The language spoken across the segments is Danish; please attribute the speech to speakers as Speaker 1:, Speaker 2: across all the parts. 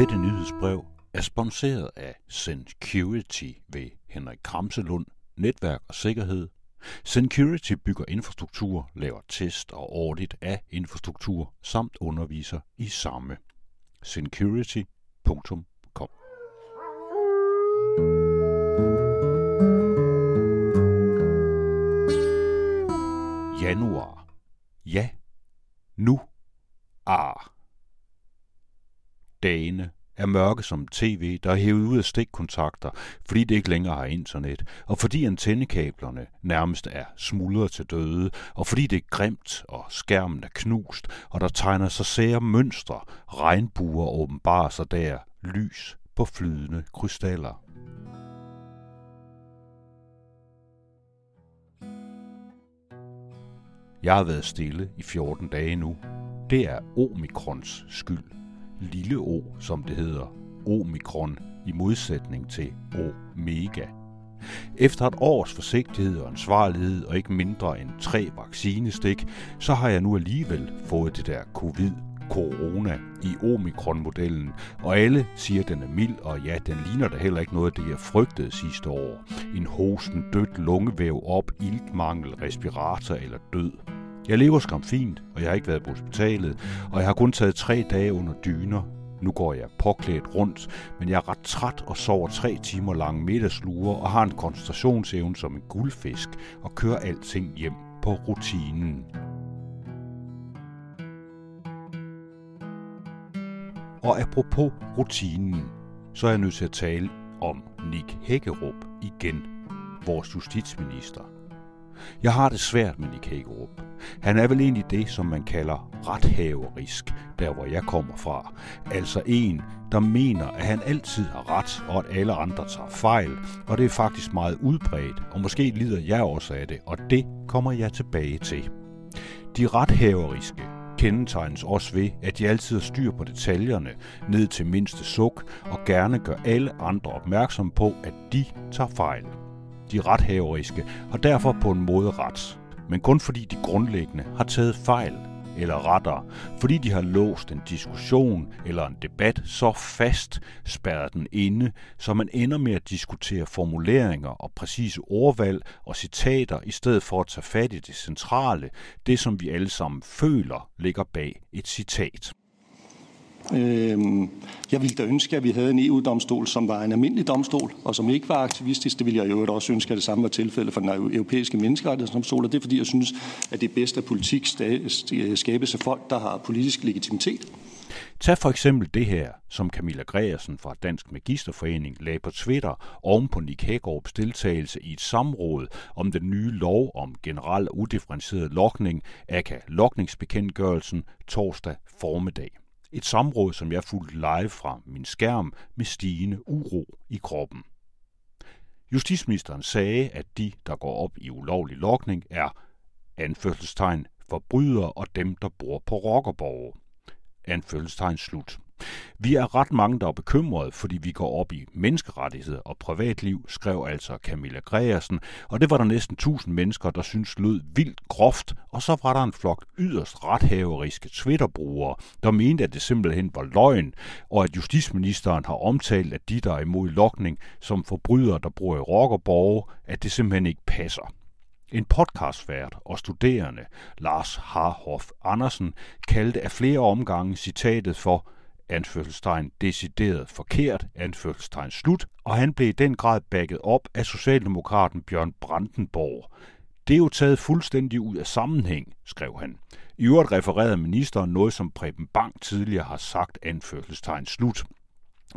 Speaker 1: Dette nyhedsbrev er sponsoreret af Security ved Henrik Kramselund, Netværk og Sikkerhed. Security bygger infrastruktur, laver test og audit af infrastruktur samt underviser i samme. Security.com Januar. Ja. Nu. Ah. Dagene er mørke som tv, der er hævet ud af stikkontakter, fordi det ikke længere har internet, og fordi antennekablerne nærmest er smuldret til døde, og fordi det er grimt, og skærmen er knust, og der tegner sig sære mønstre, regnbuer åbenbarer sig der, lys på flydende krystaller. Jeg har været stille i 14 dage nu. Det er omikrons skyld. Lille O, som det hedder. Omikron i modsætning til omega. Efter et års forsigtighed og ansvarlighed og ikke mindre end tre vaccinestik, så har jeg nu alligevel fået det der covid corona i omikron-modellen, og alle siger, at den er mild, og ja, den ligner da heller ikke noget af det, jeg frygtede sidste år. En hosten, dødt lungevæv op, iltmangel, respirator eller død. Jeg lever skam fint, og jeg har ikke været på hospitalet, og jeg har kun taget tre dage under dyner. Nu går jeg påklædt rundt, men jeg er ret træt og sover tre timer lange middagslure og har en koncentrationsevne som en guldfisk og kører alting hjem på rutinen. Og apropos rutinen, så er jeg nødt til at tale om Nick Hækkerup igen, vores justitsminister. Jeg har det svært med Nick Hagerup. Han er vel egentlig det, som man kalder rethaverisk, der hvor jeg kommer fra. Altså en, der mener, at han altid har ret, og at alle andre tager fejl. Og det er faktisk meget udbredt, og måske lider jeg også af det, og det kommer jeg tilbage til. De rethaveriske kendetegnes også ved, at de altid har styr på detaljerne ned til mindste suk, og gerne gør alle andre opmærksom på, at de tager fejl. De rethaveriske har derfor på en måde ret, men kun fordi de grundlæggende har taget fejl, eller rettere, fordi de har låst en diskussion eller en debat så fast, spærret den inde, så man ender med at diskutere formuleringer og præcise ordvalg og citater, i stedet for at tage fat i det centrale, det som vi alle sammen føler ligger bag et citat.
Speaker 2: Øhm, jeg ville da ønske, at vi havde en EU-domstol, som var en almindelig domstol, og som ikke var aktivistisk. Det ville jeg jo også ønske, at det samme var tilfældet for den europæiske menneskerettighedsdomstol, og det er fordi, jeg synes, at det bedste af politik skabes af folk, der har politisk legitimitet.
Speaker 1: Tag for eksempel det her, som Camilla Greersen fra Dansk Magisterforening lagde på Twitter oven på Nick Hagerups deltagelse i et samråd om den nye lov om generel og udifferentieret lokning, aka lokningsbekendtgørelsen, torsdag formiddag. Et samråd, som jeg fulgte live fra min skærm med stigende uro i kroppen. Justitsministeren sagde, at de, der går op i ulovlig lokning, er anførselstegn forbrydere og dem, der bor på rockerborge. Anførselstegn slut. Vi er ret mange, der er bekymrede, fordi vi går op i menneskerettigheder og privatliv, skrev altså Camilla Greersen, og det var der næsten 1000 mennesker, der synes lød vildt groft, og så var der en flok yderst rethaveriske Twitter-brugere, der mente, at det simpelthen var løgn, og at justitsministeren har omtalt, at de, der er imod lokning, som forbrydere, der bor i rockerborge, at det simpelthen ikke passer. En podcastvært og studerende, Lars Harhoff Andersen, kaldte af flere omgange citatet for anførselstegn decideret forkert, anførselstegn slut, og han blev i den grad bakket op af Socialdemokraten Bjørn Brandenborg. Det er jo taget fuldstændig ud af sammenhæng, skrev han. I øvrigt refererede ministeren noget, som Preben Bang tidligere har sagt, anførselstegn slut.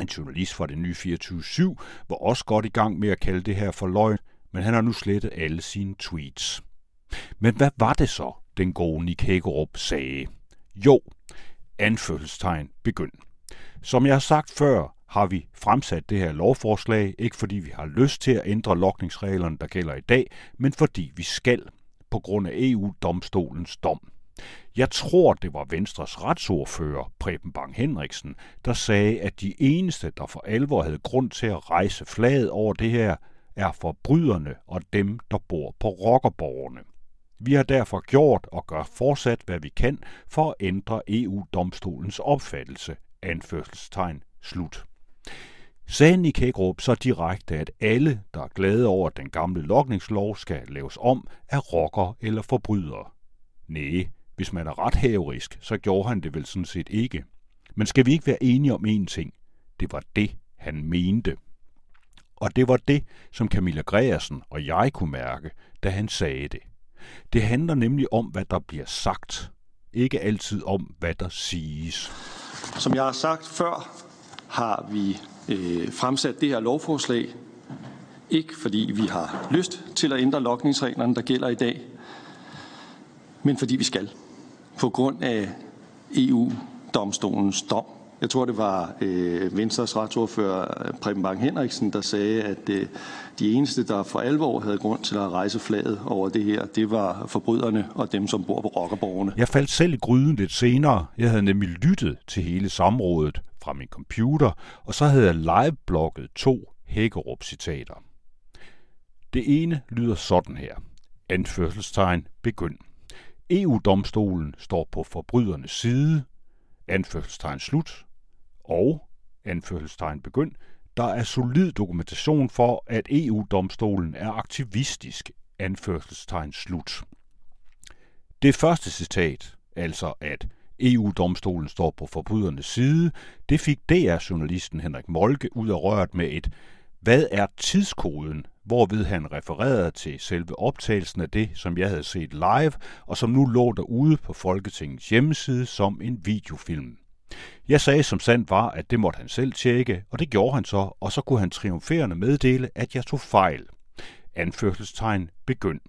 Speaker 1: En journalist fra det nye 24-7 var også godt i gang med at kalde det her for løgn, men han har nu slettet alle sine tweets. Men hvad var det så, den gode Nick Hækkerup sagde? Jo, anførselstegn begynd. Som jeg har sagt før, har vi fremsat det her lovforslag, ikke fordi vi har lyst til at ændre lokningsreglerne, der gælder i dag, men fordi vi skal, på grund af EU-domstolens dom. Jeg tror, det var Venstres retsordfører, Preben Bang Henriksen, der sagde, at de eneste, der for alvor havde grund til at rejse flaget over det her, er forbryderne og dem, der bor på rockerborgerne. Vi har derfor gjort og gør fortsat, hvad vi kan for at ændre EU-domstolens opfattelse, anførselstegn Slut. Sagen i Kækrup så direkte, at alle, der er glade over, at den gamle lokningslov skal laves om, er rocker eller forbrydere? Næh, hvis man er ret haverisk, så gjorde han det vel sådan set ikke. Men skal vi ikke være enige om én ting? Det var det, han mente. Og det var det, som Camilla Greersen og jeg kunne mærke, da han sagde det. Det handler nemlig om, hvad der bliver sagt, ikke altid om, hvad der siges.
Speaker 2: Som jeg har sagt før, har vi øh, fremsat det her lovforslag, ikke fordi vi har lyst til at ændre lokningsreglerne, der gælder i dag, men fordi vi skal, på grund af EU-domstolens dom jeg tror, det var øh, Venstres retsordfører øh, Preben Bang Henriksen, der sagde, at øh, de eneste, der for alvor havde grund til at rejse flaget over det her, det var forbryderne og dem, som bor på rockerborgene.
Speaker 1: Jeg faldt selv i gryden lidt senere. Jeg havde nemlig lyttet til hele samrådet fra min computer, og så havde jeg live-blogget to Hækkerup-citater. Det ene lyder sådan her. Anførselstegn begynd. EU-domstolen står på forbrydernes side. Anførselstegn slut og, anførselstegn begynd, der er solid dokumentation for, at EU-domstolen er aktivistisk, anførselstegn slut. Det første citat, altså at EU-domstolen står på forbrydernes side, det fik DR-journalisten Henrik Molke ud af røret med et Hvad er tidskoden? hvorved han refererede til selve optagelsen af det, som jeg havde set live, og som nu lå derude på Folketingets hjemmeside som en videofilm. Jeg sagde som sandt var, at det måtte han selv tjekke, og det gjorde han så, og så kunne han triumferende meddele, at jeg tog fejl. Anførselstegn begynd.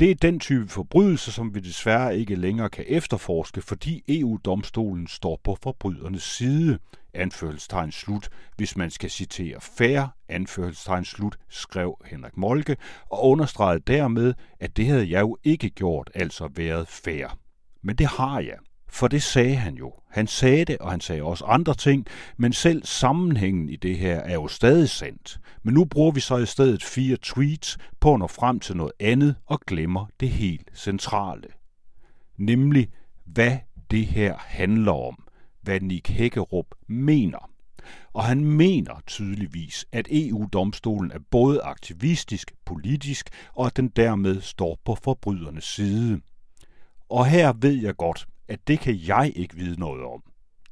Speaker 1: Det er den type forbrydelse, som vi desværre ikke længere kan efterforske, fordi EU-domstolen står på forbrydernes side, anførselstegn slut, hvis man skal citere færre, anførselstegn slut, skrev Henrik Molke, og understregede dermed, at det havde jeg jo ikke gjort, altså været færre. Men det har jeg. For det sagde han jo. Han sagde det, og han sagde også andre ting, men selv sammenhængen i det her er jo stadig sandt. Men nu bruger vi så i stedet fire tweets på at nå frem til noget andet og glemmer det helt centrale. Nemlig, hvad det her handler om. Hvad Nick Hækkerup mener. Og han mener tydeligvis, at EU-domstolen er både aktivistisk, politisk, og at den dermed står på forbrydernes side. Og her ved jeg godt, at det kan jeg ikke vide noget om.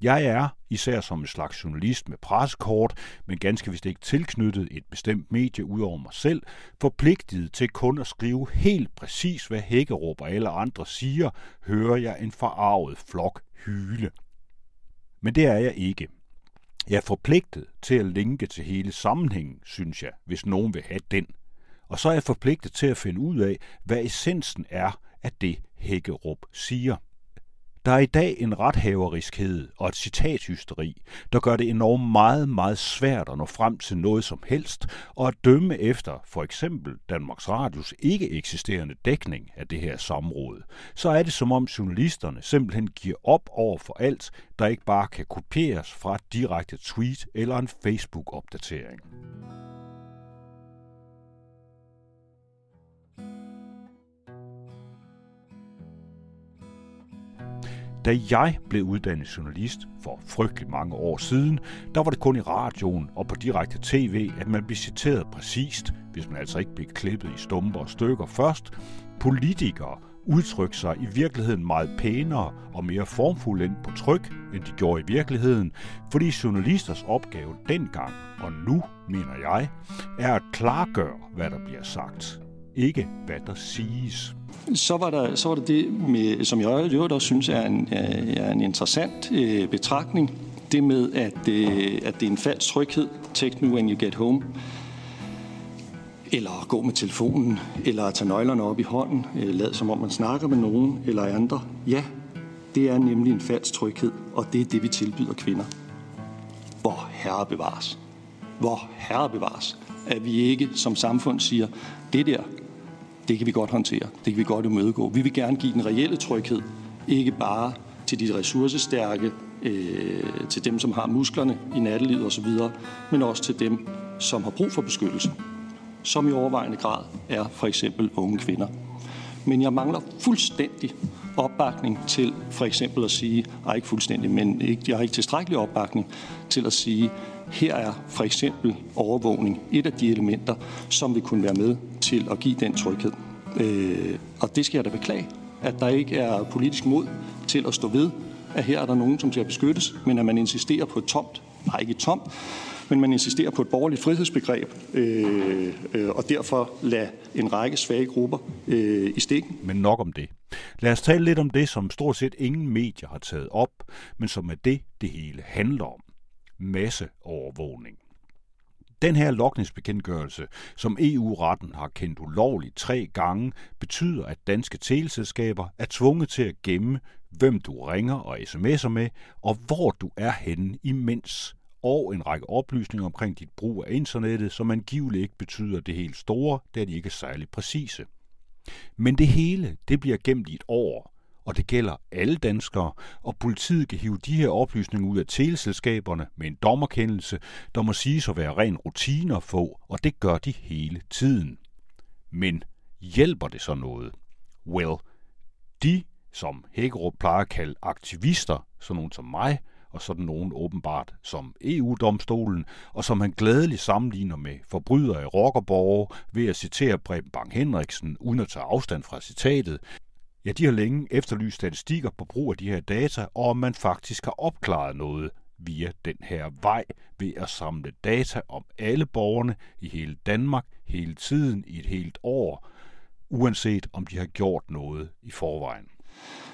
Speaker 1: Jeg er, især som en slags journalist med pressekort, men ganske vist ikke tilknyttet et bestemt medie ud over mig selv, forpligtet til kun at skrive helt præcis, hvad Hækkerup og alle andre siger, hører jeg en forarvet flok hyle. Men det er jeg ikke. Jeg er forpligtet til at linke til hele sammenhængen, synes jeg, hvis nogen vil have den. Og så er jeg forpligtet til at finde ud af, hvad essensen er af det, Hækkerup siger. Der er i dag en rethaveriskhed og et citathysteri, der gør det enormt meget, meget svært at nå frem til noget som helst, og at dømme efter for eksempel Danmarks Radios ikke eksisterende dækning af det her samråd, så er det som om journalisterne simpelthen giver op over for alt, der ikke bare kan kopieres fra et direkte tweet eller en Facebook-opdatering. Da jeg blev uddannet journalist for frygtelig mange år siden, der var det kun i radioen og på direkte tv, at man blev citeret præcist, hvis man altså ikke blev klippet i stumper og stykker først. Politikere udtrykte sig i virkeligheden meget pænere og mere formfuldt på tryk, end de gjorde i virkeligheden, fordi journalisters opgave dengang og nu, mener jeg, er at klargøre, hvad der bliver sagt, ikke hvad der siges.
Speaker 2: Så var der, så var der det, med, som jeg i øvrigt også synes er en, øh, er en interessant øh, betragtning, det med, at, øh, at det er en falsk tryghed, take me when you get home, eller gå med telefonen, eller at tage nøglerne op i hånden, øh, lad som om man snakker med nogen eller andre. Ja, det er nemlig en falsk tryghed, og det er det, vi tilbyder kvinder. Hvor herre bevares. Hvor herre bevares. At vi ikke som samfund siger, det der, det kan vi godt håndtere. Det kan vi godt imødegå. Vi vil gerne give den reelle tryghed, ikke bare til de ressourcestærke, øh, til dem, som har musklerne i nattelivet osv., men også til dem, som har brug for beskyttelse, som i overvejende grad er for eksempel unge kvinder. Men jeg mangler fuldstændig opbakning til for eksempel at sige, ej ikke fuldstændig, men ikke, jeg har ikke tilstrækkelig opbakning til at sige, her er for eksempel overvågning et af de elementer, som vil kunne være med til at give den tryghed. Øh, og det skal jeg da beklage, at der ikke er politisk mod til at stå ved, at her er der nogen, som skal beskyttes, men at man insisterer på et tomt, nej ikke et tomt, men man insisterer på et borgerligt frihedsbegreb, øh, øh, og derfor lade en række svage grupper øh, i stikken.
Speaker 1: Men nok om det. Lad os tale lidt om det, som stort set ingen medier har taget op, men som er det, det hele handler om. Masseovervågning. Den her lokningsbekendtgørelse, som EU-retten har kendt ulovligt tre gange, betyder, at danske teleselskaber er tvunget til at gemme, hvem du ringer og sms'er med, og hvor du er henne imens og en række oplysninger omkring dit brug af internettet, som angiveligt ikke betyder det helt store, da de ikke er særlig præcise. Men det hele, det bliver gemt i et år, og det gælder alle danskere, og politiet kan hive de her oplysninger ud af teleselskaberne med en dommerkendelse, der må siges at være ren rutine at få, og det gør de hele tiden. Men hjælper det så noget? Well, de, som Hækkerup plejer at kalde aktivister, sådan nogen som mig, og sådan nogen åbenbart som EU-domstolen, og som han glædeligt sammenligner med forbrydere i rockerborge ved at citere Preben Bang Henriksen uden at tage afstand fra citatet. Ja, de har længe efterlyst statistikker på brug af de her data, og om man faktisk har opklaret noget via den her vej ved at samle data om alle borgerne i hele Danmark hele tiden i et helt år, uanset om de har gjort noget i forvejen.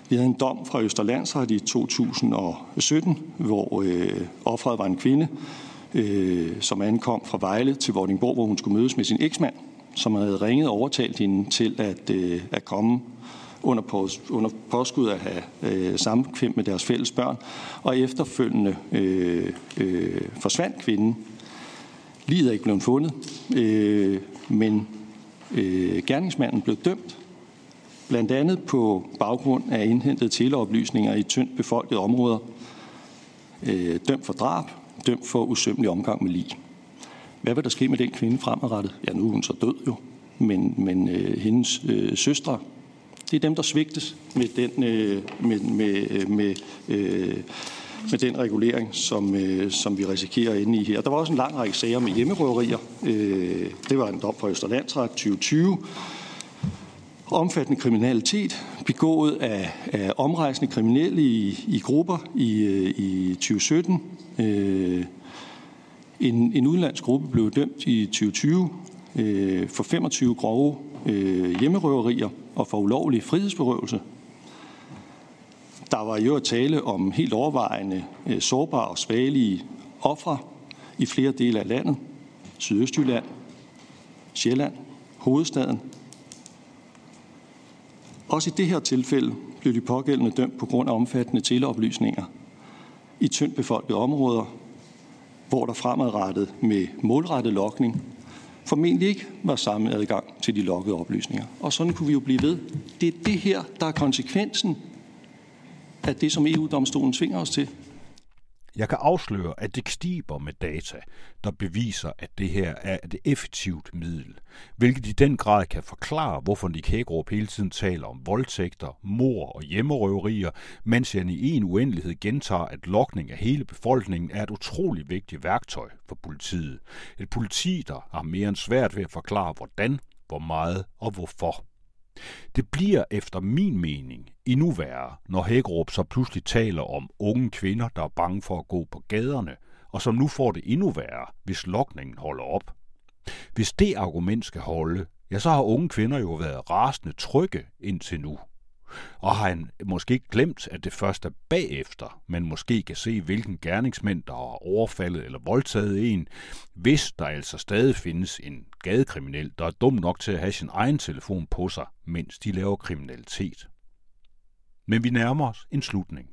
Speaker 2: Vi havde en dom fra Østerlandsret i 2017, hvor øh, offeret var en kvinde, øh, som ankom fra Vejle til Vordingborg, hvor hun skulle mødes med sin eksmand, som havde ringet og overtalt hende til at, øh, at komme under, pås, under påskud at have øh, sammenkvem med deres fælles børn, og efterfølgende øh, øh, forsvandt kvinden. Livet er ikke blevet fundet, øh, men øh, gerningsmanden blev dømt blandt andet på baggrund af indhentede teleoplysninger i tyndt befolkede områder, øh, dømt for drab, dømt for usømmelig omgang med lig. Hvad vil der ske med den kvinde fremadrettet? Ja, nu er hun så død jo, men, men øh, hendes øh, søstre, det er dem, der svigtes med den, øh, med, med, øh, med, øh, med den regulering, som, øh, som vi risikerer inde i her. Der var også en lang række sager med hjemmerøverier. Øh, det var en dom fra Østerlandsret 2020, omfattende kriminalitet begået af, af omrejsende kriminelle i, i grupper i, øh, i 2017. Øh, en, en udenlandsk gruppe blev dømt i 2020 øh, for 25 grove øh, hjemmerøverier og for ulovlig frihedsberøvelse. Der var jo at tale om helt overvejende øh, sårbare og svagelige ofre i flere dele af landet. Sydøstjylland, Sjælland, hovedstaden også i det her tilfælde blev de pågældende dømt på grund af omfattende teleoplysninger i tyndt befolkede områder, hvor der fremadrettet med målrettet lokning formentlig ikke var samme adgang til de lokkede oplysninger. Og sådan kunne vi jo blive ved. Det er det her, der er konsekvensen af det, som EU-domstolen tvinger os til.
Speaker 1: Jeg kan afsløre, at det kstiber med data, der beviser, at det her er et effektivt middel, hvilket i den grad kan forklare, hvorfor Nick Hækkerup hele tiden taler om voldtægter, mor og hjemmerøverier, mens han i en uendelighed gentager, at lokning af hele befolkningen er et utrolig vigtigt værktøj for politiet. Et politi, der har mere end svært ved at forklare, hvordan, hvor meget og hvorfor. Det bliver efter min mening endnu værre, når Hækkerup så pludselig taler om unge kvinder, der er bange for at gå på gaderne, og som nu får det endnu værre, hvis lokningen holder op. Hvis det argument skal holde, ja, så har unge kvinder jo været rasende trygge indtil nu. Og har han måske ikke glemt, at det først er bagefter, man måske kan se, hvilken gerningsmænd, der har overfaldet eller voldtaget en, hvis der altså stadig findes en gadekriminel, der er dum nok til at have sin egen telefon på sig, mens de laver kriminalitet. Men vi nærmer os en slutning.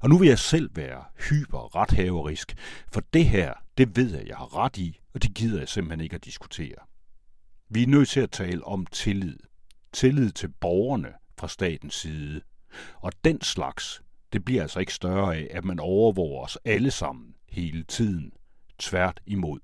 Speaker 1: Og nu vil jeg selv være hyper rethaverisk, for det her, det ved jeg, jeg har ret i, og det gider jeg simpelthen ikke at diskutere. Vi er nødt til at tale om tillid. Tillid til borgerne, fra statens side. Og den slags, det bliver altså ikke større af, at man overvåger os alle sammen hele tiden. Tvært imod.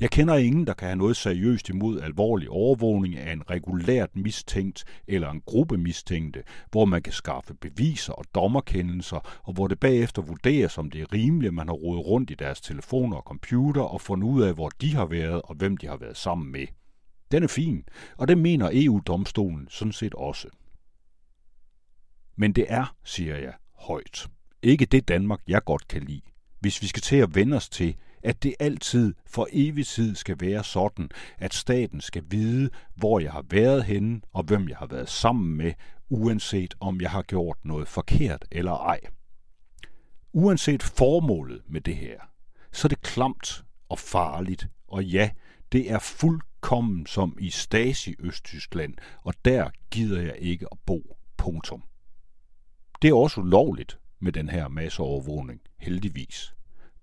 Speaker 1: Jeg kender ingen, der kan have noget seriøst imod alvorlig overvågning af en regulært mistænkt eller en gruppe mistænkte, hvor man kan skaffe beviser og dommerkendelser, og hvor det bagefter vurderes, om det er rimeligt, at man har rodet rundt i deres telefoner og computer og fundet ud af, hvor de har været og hvem de har været sammen med. Den er fin, og det mener EU-domstolen sådan set også. Men det er, siger jeg, højt. Ikke det Danmark, jeg godt kan lide. Hvis vi skal til at vende os til, at det altid for evig tid skal være sådan, at staten skal vide, hvor jeg har været henne og hvem jeg har været sammen med, uanset om jeg har gjort noget forkert eller ej. Uanset formålet med det her, så er det klamt og farligt, og ja, det er fuldkommen som i Stasi-Østtyskland, og der gider jeg ikke at bo. Punktum. Det er også ulovligt med den her masseovervågning, heldigvis.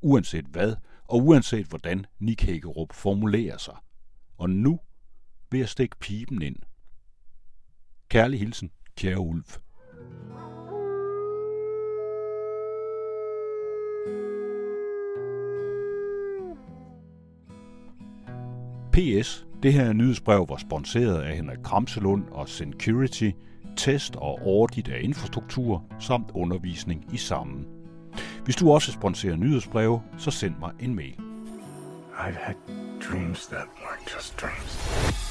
Speaker 1: Uanset hvad, og uanset hvordan Nick Hækkerup formulerer sig. Og nu vil jeg stikke pipen ind. Kærlig hilsen, kære Ulf. PS. Det her nyhedsbrev var sponsoreret af Henrik Kramselund og Security, test og audit af infrastruktur samt undervisning i sammen. Hvis du også sponsorer nyhedsbreve, så send mig en mail. I've had dreams that weren't just dreams.